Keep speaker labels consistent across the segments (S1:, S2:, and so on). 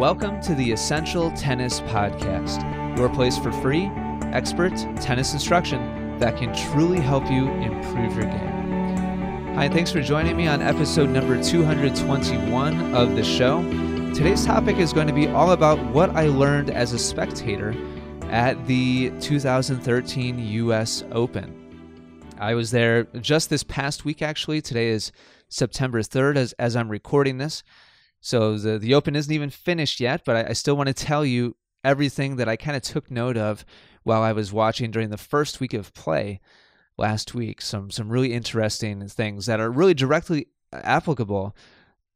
S1: Welcome to the Essential Tennis Podcast, your place for free, expert tennis instruction that can truly help you improve your game. Hi, thanks for joining me on episode number 221 of the show. Today's topic is going to be all about what I learned as a spectator at the 2013 US Open. I was there just this past week, actually. Today is September 3rd as, as I'm recording this. So the, the Open isn't even finished yet, but I, I still want to tell you everything that I kind of took note of while I was watching during the first week of play last week. Some some really interesting things that are really directly applicable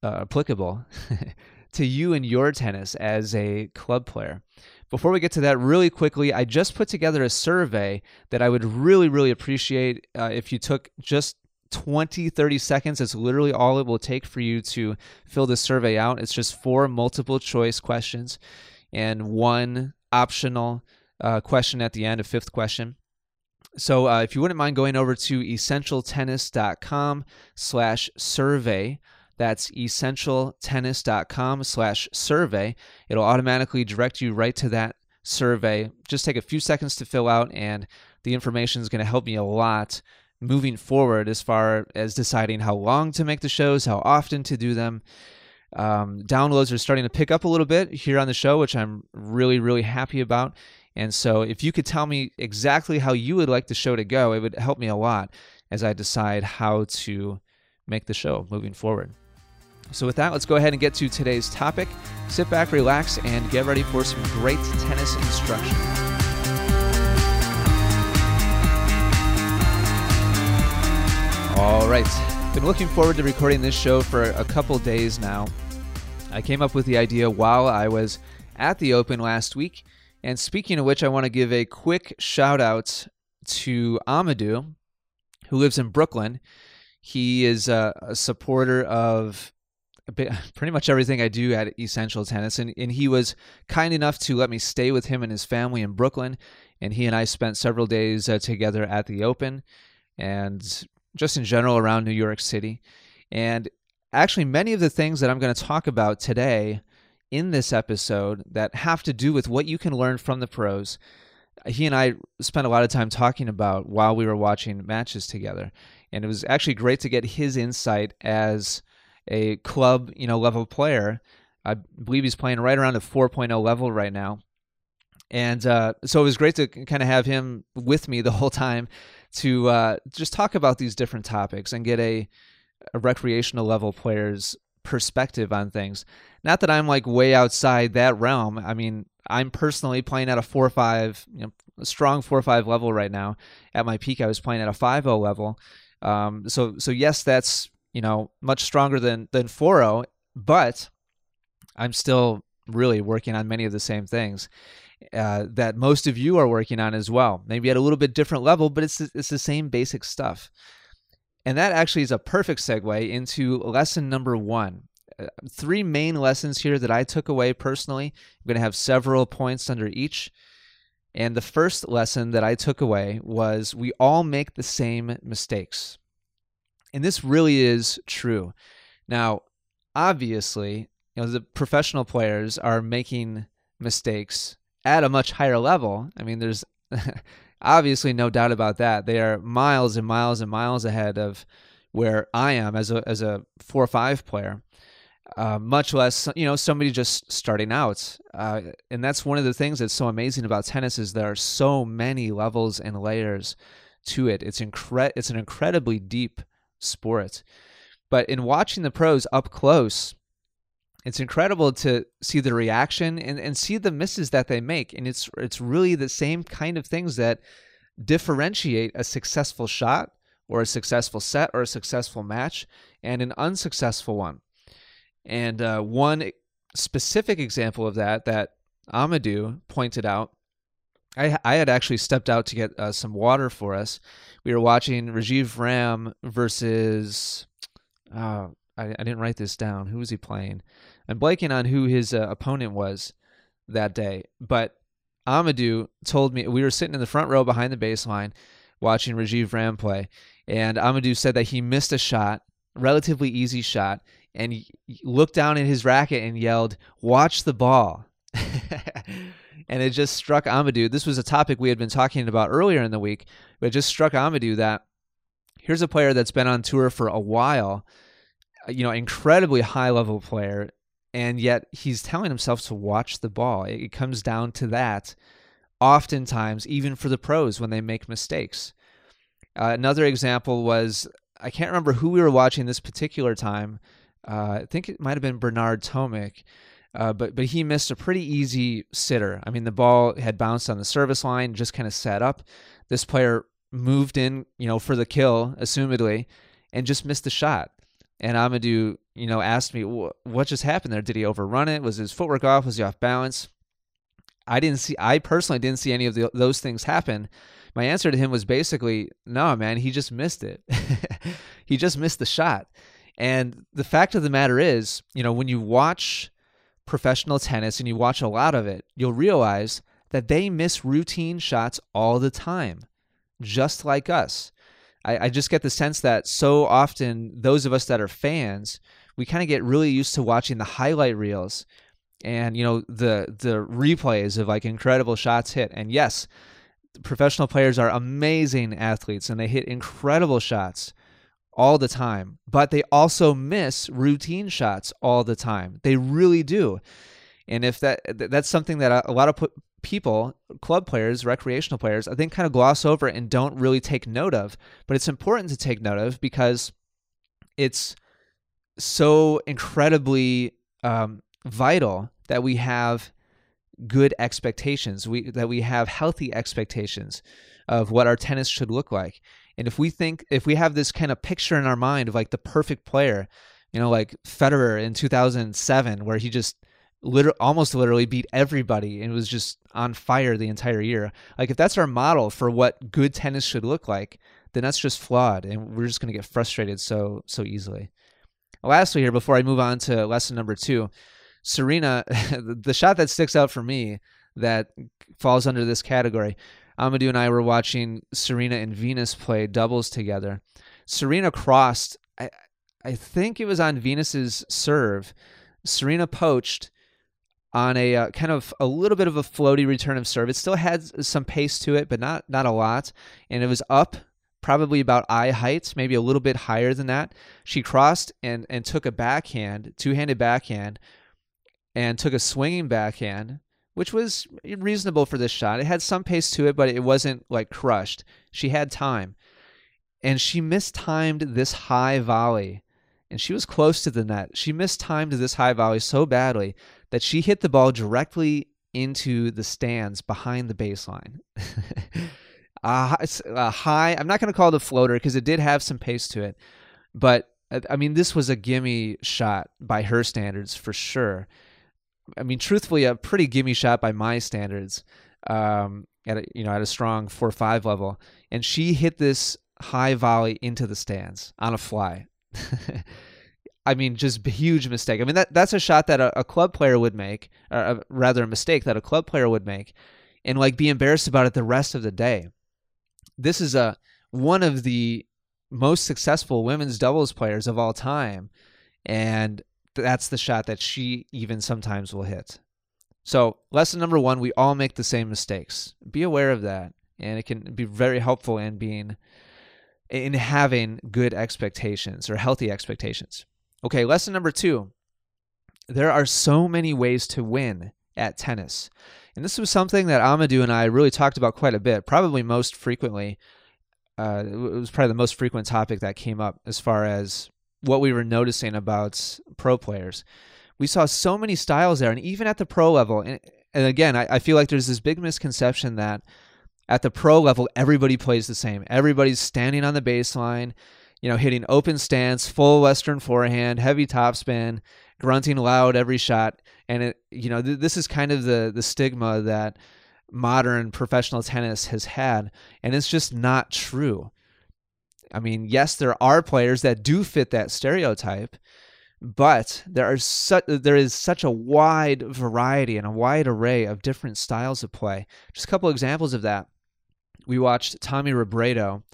S1: uh, applicable to you and your tennis as a club player. Before we get to that, really quickly, I just put together a survey that I would really, really appreciate uh, if you took just 20, 30 seconds. It's literally all it will take for you to fill this survey out. It's just four multiple choice questions and one optional uh, question at the end, a fifth question. So uh, if you wouldn't mind going over to essentialtennis.com slash survey, that's essentialtennis.com slash survey. It'll automatically direct you right to that survey. Just take a few seconds to fill out, and the information is going to help me a lot moving forward as far as deciding how long to make the shows, how often to do them. Um, downloads are starting to pick up a little bit here on the show, which I'm really, really happy about. And so, if you could tell me exactly how you would like the show to go, it would help me a lot as I decide how to make the show moving forward. So, with that, let's go ahead and get to today's topic. Sit back, relax, and get ready for some great tennis instruction. All right. Been looking forward to recording this show for a couple days now. I came up with the idea while I was at the Open last week. And speaking of which, I want to give a quick shout out to Amadou, who lives in Brooklyn. He is a, a supporter of pretty much everything I do at Essential Tennis. And, and he was kind enough to let me stay with him and his family in Brooklyn. And he and I spent several days uh, together at the Open. And just in general around New York City. And actually, many of the things that I'm going to talk about today in this episode that have to do with what you can learn from the pros, he and I spent a lot of time talking about while we were watching matches together. And it was actually great to get his insight as a club, you know, level player. I believe he's playing right around a 4.0 level right now. And uh, so it was great to kind of have him with me the whole time to uh, just talk about these different topics and get a, a recreational level player's perspective on things. Not that I'm like way outside that realm. I mean, I'm personally playing at a four five, you know, a strong four five level right now. At my peak, I was playing at a five zero level. Um, so so yes, that's you know much stronger than than four zero, but I'm still really working on many of the same things uh, that most of you are working on as well. Maybe at a little bit different level, but it's it's the same basic stuff. And that actually is a perfect segue into lesson number one. Uh, three main lessons here that I took away personally. I'm going to have several points under each. And the first lesson that I took away was we all make the same mistakes. And this really is true. Now, obviously, you know, the professional players are making mistakes at a much higher level. I mean, there's obviously no doubt about that. They are miles and miles and miles ahead of where I am as a as a four or five player. Uh, much less, you know, somebody just starting out. Uh, and that's one of the things that's so amazing about tennis is there are so many levels and layers to it. It's incre- It's an incredibly deep sport. But in watching the pros up close, it's incredible to see the reaction and, and see the misses that they make. And it's it's really the same kind of things that differentiate a successful shot or a successful set or a successful match and an unsuccessful one. And uh, one specific example of that that Amadou pointed out, I, I had actually stepped out to get uh, some water for us. We were watching Rajeev Ram versus, uh, I, I didn't write this down. Who was he playing? I'm blanking on who his uh, opponent was that day, but Amadou told me we were sitting in the front row behind the baseline watching Rajeev Ram play, and Amadou said that he missed a shot, relatively easy shot, and looked down at his racket and yelled, "Watch the ball." and it just struck Amadou. This was a topic we had been talking about earlier in the week, but it just struck Amadou that here's a player that's been on tour for a while, uh, you know, incredibly high level player, and yet he's telling himself to watch the ball. It comes down to that oftentimes, even for the pros when they make mistakes. Uh, another example was I can't remember who we were watching this particular time. Uh, I think it might have been Bernard Tomic. Uh, but but he missed a pretty easy sitter. I mean, the ball had bounced on the service line, just kind of sat up. This player moved in, you know, for the kill, assumedly, and just missed the shot. And Amadou, you know, asked me, "What just happened there? Did he overrun it? Was his footwork off? Was he off balance?" I didn't see. I personally didn't see any of the, those things happen. My answer to him was basically, "No, man, he just missed it. he just missed the shot." And the fact of the matter is, you know, when you watch professional tennis and you watch a lot of it, you'll realize that they miss routine shots all the time, just like us. I, I just get the sense that so often, those of us that are fans, we kind of get really used to watching the highlight reels and you know the the replays of like incredible shots hit and yes professional players are amazing athletes and they hit incredible shots all the time, but they also miss routine shots all the time. They really do. And if that that's something that a lot of people, club players, recreational players, I think kind of gloss over and don't really take note of, but it's important to take note of because it's so incredibly um, vital that we have good expectations. We that we have healthy expectations of what our tennis should look like. And if we think, if we have this kind of picture in our mind of like the perfect player, you know, like Federer in 2007, where he just literally, almost literally beat everybody and was just on fire the entire year. Like, if that's our model for what good tennis should look like, then that's just flawed, and we're just going to get frustrated so so easily. Lastly, here before I move on to lesson number two, Serena, the shot that sticks out for me that falls under this category Amadou and I were watching Serena and Venus play doubles together. Serena crossed, I, I think it was on Venus's serve. Serena poached on a uh, kind of a little bit of a floaty return of serve. It still had some pace to it, but not not a lot. And it was up probably about eye height, maybe a little bit higher than that. She crossed and and took a backhand, two-handed backhand, and took a swinging backhand which was reasonable for this shot. It had some pace to it, but it wasn't like crushed. She had time. And she mistimed this high volley. And she was close to the net. She mistimed this high volley so badly that she hit the ball directly into the stands behind the baseline. uh, a high, I'm not going to call it a floater because it did have some pace to it. But I mean, this was a gimme shot by her standards for sure. I mean, truthfully, a pretty gimme shot by my standards. Um, at a, you know at a strong four five level, and she hit this high volley into the stands on a fly. I mean, just huge mistake. I mean, that that's a shot that a, a club player would make, or a, rather a mistake that a club player would make, and like be embarrassed about it the rest of the day. This is a one of the most successful women's doubles players of all time, and that's the shot that she even sometimes will hit. So, lesson number one we all make the same mistakes. Be aware of that. And it can be very helpful in being, in having good expectations or healthy expectations. Okay, lesson number two there are so many ways to win at tennis. And this was something that Amadou and I really talked about quite a bit, probably most frequently. Uh, it was probably the most frequent topic that came up as far as what we were noticing about pro players. We saw so many styles there, and even at the pro level, and, and again, I, I feel like there's this big misconception that at the pro level, everybody plays the same. Everybody's standing on the baseline, you know, hitting open stance, full Western forehand, heavy topspin, grunting loud every shot. And it, you know, th- this is kind of the the stigma that modern professional tennis has had, and it's just not true. I mean, yes, there are players that do fit that stereotype, but there are such there is such a wide variety and a wide array of different styles of play. Just a couple examples of that. We watched Tommy Robredo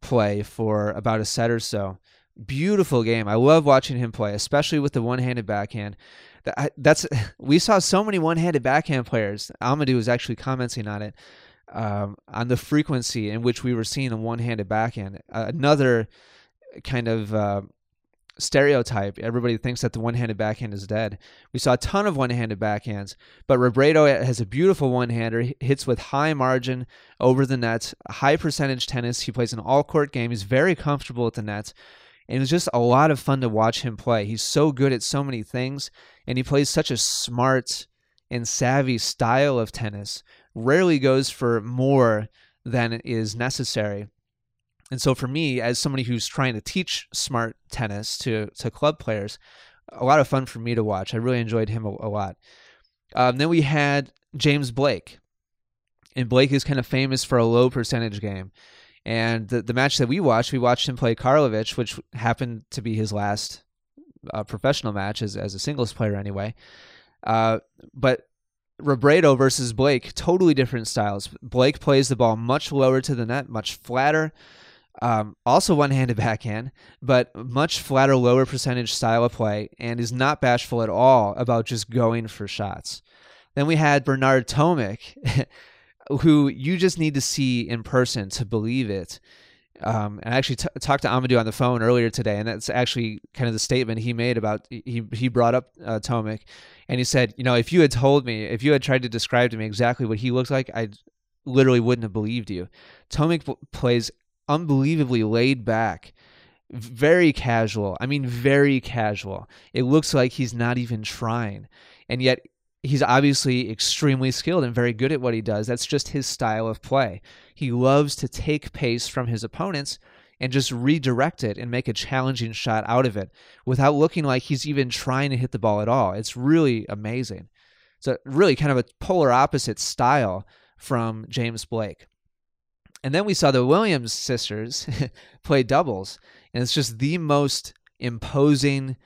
S1: play for about a set or so Beautiful game. I love watching him play, especially with the one-handed backhand. That's we saw so many one-handed backhand players. Amadou was actually commenting on it, um, on the frequency in which we were seeing a one-handed backhand. Another kind of uh, stereotype. Everybody thinks that the one-handed backhand is dead. We saw a ton of one-handed backhands, but Robredo has a beautiful one-hander. Hits with high margin over the net, high percentage tennis. He plays an all-court game. He's very comfortable at the net. And it was just a lot of fun to watch him play. He's so good at so many things, and he plays such a smart and savvy style of tennis. Rarely goes for more than is necessary. And so for me, as somebody who's trying to teach smart tennis to to club players, a lot of fun for me to watch. I really enjoyed him a, a lot. Um, then we had James Blake, and Blake is kind of famous for a low percentage game. And the, the match that we watched, we watched him play Karlovic, which happened to be his last uh, professional match as, as a singles player anyway. Uh, but Robredo versus Blake, totally different styles. Blake plays the ball much lower to the net, much flatter. Um, also one-handed backhand, but much flatter, lower percentage style of play, and is not bashful at all about just going for shots. Then we had Bernard Tomic, who you just need to see in person to believe it. Um, and I actually t- talked to Amadou on the phone earlier today, and that's actually kind of the statement he made about he he brought up uh, Tomic, and he said, you know, if you had told me, if you had tried to describe to me exactly what he looks like, I literally wouldn't have believed you. Tomic plays unbelievably laid back, very casual. I mean, very casual. It looks like he's not even trying. And yet, he's obviously extremely skilled and very good at what he does. That's just his style of play. He loves to take pace from his opponents and just redirect it and make a challenging shot out of it without looking like he's even trying to hit the ball at all. It's really amazing. So, really, kind of a polar opposite style from James Blake. And then we saw the Williams sisters play doubles, and it's just the most imposing,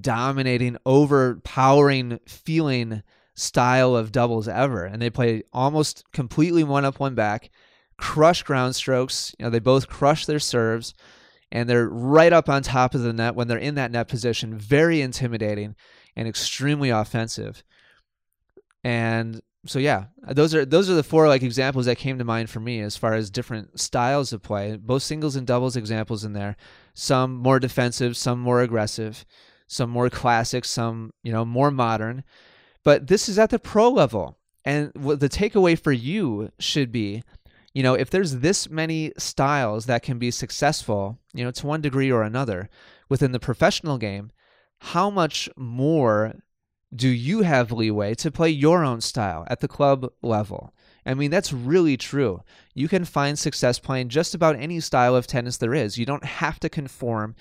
S1: dominating, overpowering feeling style of doubles ever. And they play almost completely one up, one back, crush ground strokes. You know, they both crush their serves, and they're right up on top of the net when they're in that net position. Very intimidating and extremely offensive. And so yeah, those are those are the four like examples that came to mind for me as far as different styles of play. Both singles and doubles examples in there. Some more defensive, some more aggressive, some more classic, some you know more modern. But this is at the pro level, and what the takeaway for you should be, you know, if there's this many styles that can be successful, you know, to one degree or another within the professional game, how much more do you have leeway to play your own style at the club level? I mean, that's really true. You can find success playing just about any style of tennis there is. You don't have to conform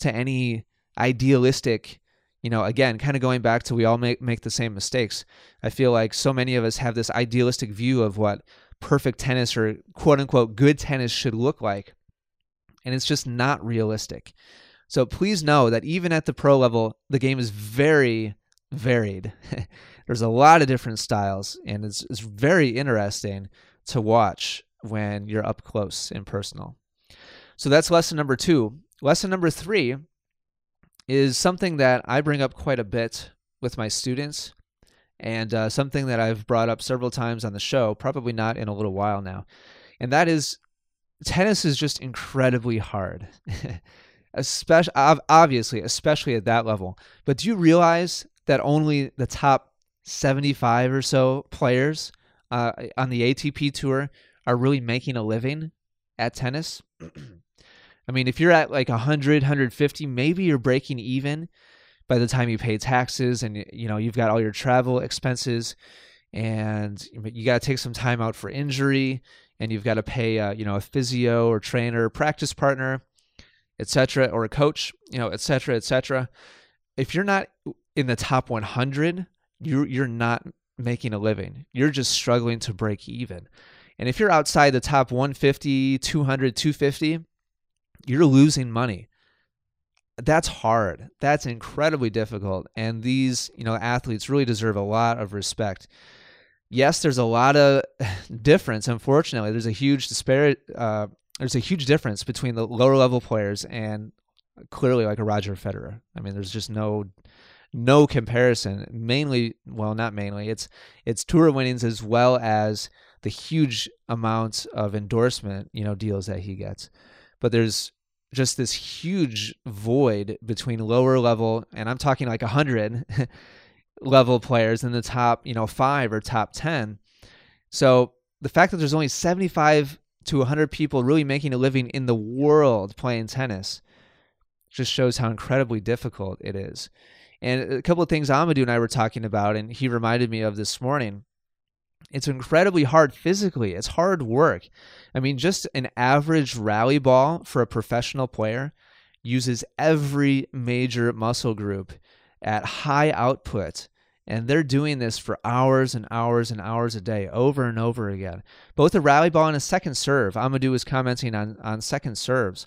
S1: to any idealistic, you know, again, kind of going back to we all make, make the same mistakes. I feel like so many of us have this idealistic view of what perfect tennis or quote unquote good tennis should look like. And it's just not realistic. So please know that even at the pro level, the game is very varied. There's a lot of different styles, and it's, it's very interesting to watch when you're up close and personal. So that's lesson number two. Lesson number three is something that I bring up quite a bit with my students, and uh, something that I've brought up several times on the show, probably not in a little while now. And that is tennis is just incredibly hard. especially obviously especially at that level but do you realize that only the top 75 or so players uh, on the ATP tour are really making a living at tennis. I mean, if you're at like 100, 150, maybe you're breaking even by the time you pay taxes and you know you've got all your travel expenses and you got to take some time out for injury and you've got to pay uh, you know a physio or trainer, practice partner, etc., or a coach, you know, etc., etc. If you're not in the top 100, you're you're not making a living. You're just struggling to break even. And if you're outside the top 150, 200, 250, you're losing money. That's hard. That's incredibly difficult. And these, you know, athletes really deserve a lot of respect. Yes, there's a lot of difference. Unfortunately, there's a huge disparity. Uh, there's a huge difference between the lower level players and clearly like a Roger Federer. I mean, there's just no no comparison. Mainly, well, not mainly. It's it's tour winnings as well as the huge amounts of endorsement, you know, deals that he gets. But there's just this huge void between lower level and I'm talking like a 100 level players in the top, you know, 5 or top 10. So, the fact that there's only 75 to 100 people really making a living in the world playing tennis just shows how incredibly difficult it is. And a couple of things Amadou and I were talking about, and he reminded me of this morning. It's incredibly hard physically. It's hard work. I mean, just an average rally ball for a professional player uses every major muscle group at high output. And they're doing this for hours and hours and hours a day, over and over again. Both a rally ball and a second serve. Amadou was commenting on, on second serves.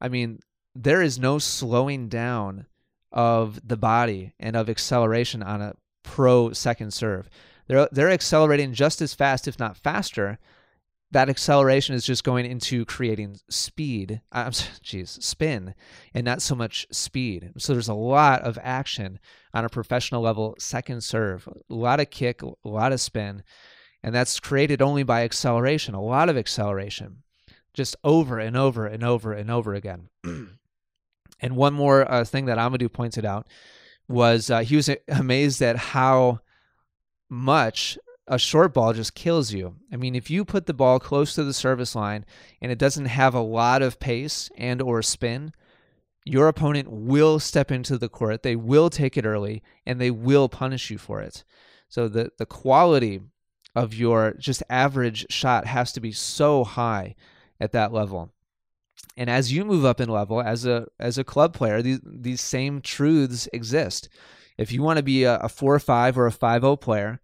S1: I mean, there is no slowing down of the body and of acceleration on a pro second serve. They're they're accelerating just as fast, if not faster. That acceleration is just going into creating speed. I'm jeez, spin, and not so much speed. So there's a lot of action on a professional level second serve, a lot of kick, a lot of spin, and that's created only by acceleration. A lot of acceleration, just over and over and over and over again. And one more uh, thing that Amadou pointed out was uh, he was amazed at how much a short ball just kills you. I mean, if you put the ball close to the service line and it doesn't have a lot of pace and or spin, your opponent will step into the court. They will take it early and they will punish you for it. So the the quality of your just average shot has to be so high at that level. And as you move up in level as a as a club player, these these same truths exist. If you want to be a, a four or five or a five O player,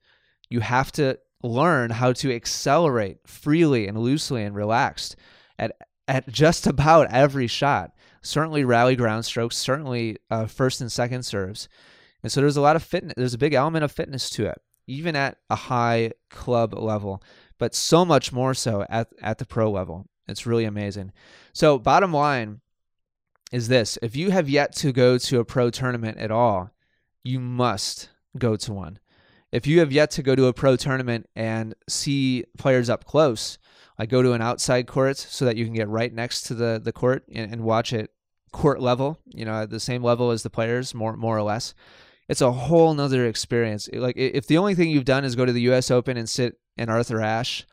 S1: you have to learn how to accelerate freely and loosely and relaxed at at just about every shot. Certainly rally ground strokes, certainly uh, first and second serves. And so there's a lot of fitness. There's a big element of fitness to it, even at a high club level, but so much more so at, at the pro level. It's really amazing. So, bottom line is this if you have yet to go to a pro tournament at all, you must go to one. If you have yet to go to a pro tournament and see players up close, I go to an outside court so that you can get right next to the, the court and, and watch it court level, you know, at the same level as the players, more more or less. It's a whole nother experience. Like if the only thing you've done is go to the US Open and sit in Arthur Ashe,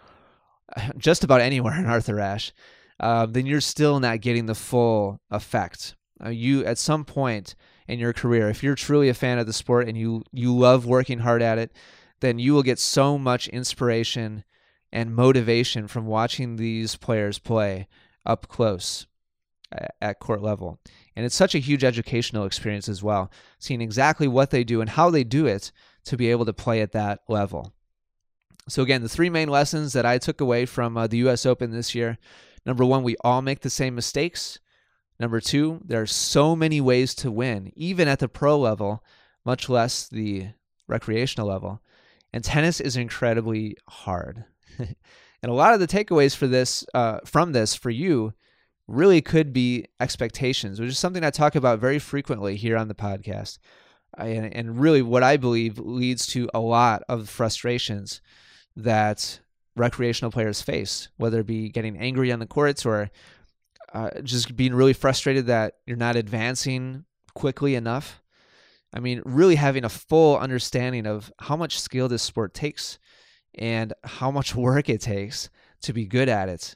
S1: just about anywhere in Arthur Ashe, uh, then you're still not getting the full effect. Uh, you at some point in your career, if you're truly a fan of the sport and you you love working hard at it, then you will get so much inspiration and motivation from watching these players play up close at court level. And it's such a huge educational experience as well, seeing exactly what they do and how they do it to be able to play at that level. So, again, the three main lessons that I took away from uh, the US Open this year number one, we all make the same mistakes. Number two, there are so many ways to win, even at the pro level, much less the recreational level. And tennis is incredibly hard. and a lot of the takeaways for this, uh, from this, for you, really could be expectations, which is something I talk about very frequently here on the podcast. And, and really, what I believe leads to a lot of frustrations that recreational players face, whether it be getting angry on the courts or uh, just being really frustrated that you're not advancing quickly enough. I mean, really having a full understanding of how much skill this sport takes and how much work it takes to be good at it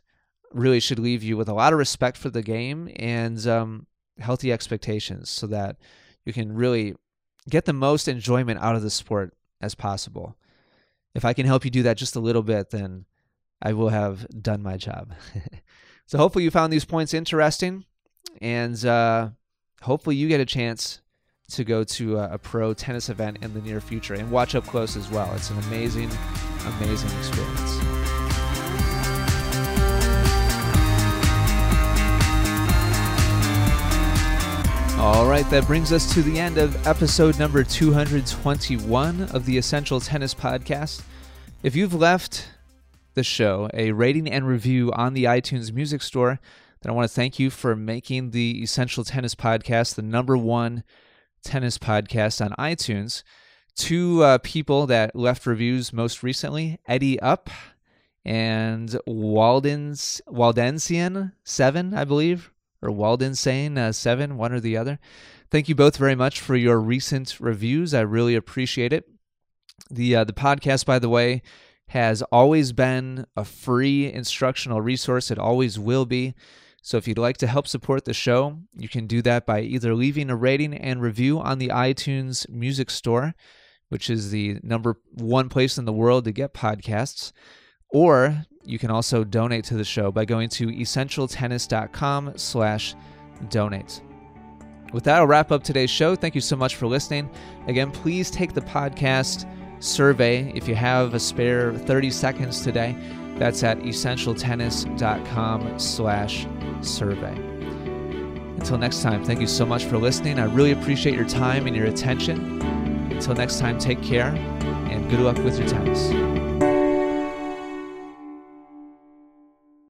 S1: really should leave you with a lot of respect for the game and um, healthy expectations so that you can really get the most enjoyment out of the sport as possible if I can help you do that just a little bit, then I will have done my job. so hopefully you found these points interesting, and uh, hopefully you get a chance to go to a, a, pro tennis event in the near future and watch up close as well. It's an amazing, amazing experience. All right, that brings us to the end of episode number 221 of the Essential Tennis Podcast. If you've left the show a rating and review on the iTunes Music Store, then I want to thank you for making the Essential Tennis Podcast the number one tennis podcast on iTunes. Two uh, people that left reviews most recently Eddie Up and Walden's Waldensian 7, I believe, or Waldensane uh, 7, one or the other. Thank you both very much for your recent reviews. I really appreciate it. The uh, the podcast, by the way, has always been a free instructional resource. It always will be. So if you'd like to help support the show, you can do that by either leaving a rating and review on the iTunes Music Store, which is the number one place in the world to get podcasts, or you can also donate to the show by going to essentialtennis.com slash donate. With that, I'll wrap up today's show. Thank you so much for listening. Again, please take the podcast survey if you have a spare 30 seconds today. That's at essentialtennis.com slash survey. Until next time, thank you so much for listening. I really appreciate your time and your attention. Until next time, take care and good luck with your tennis.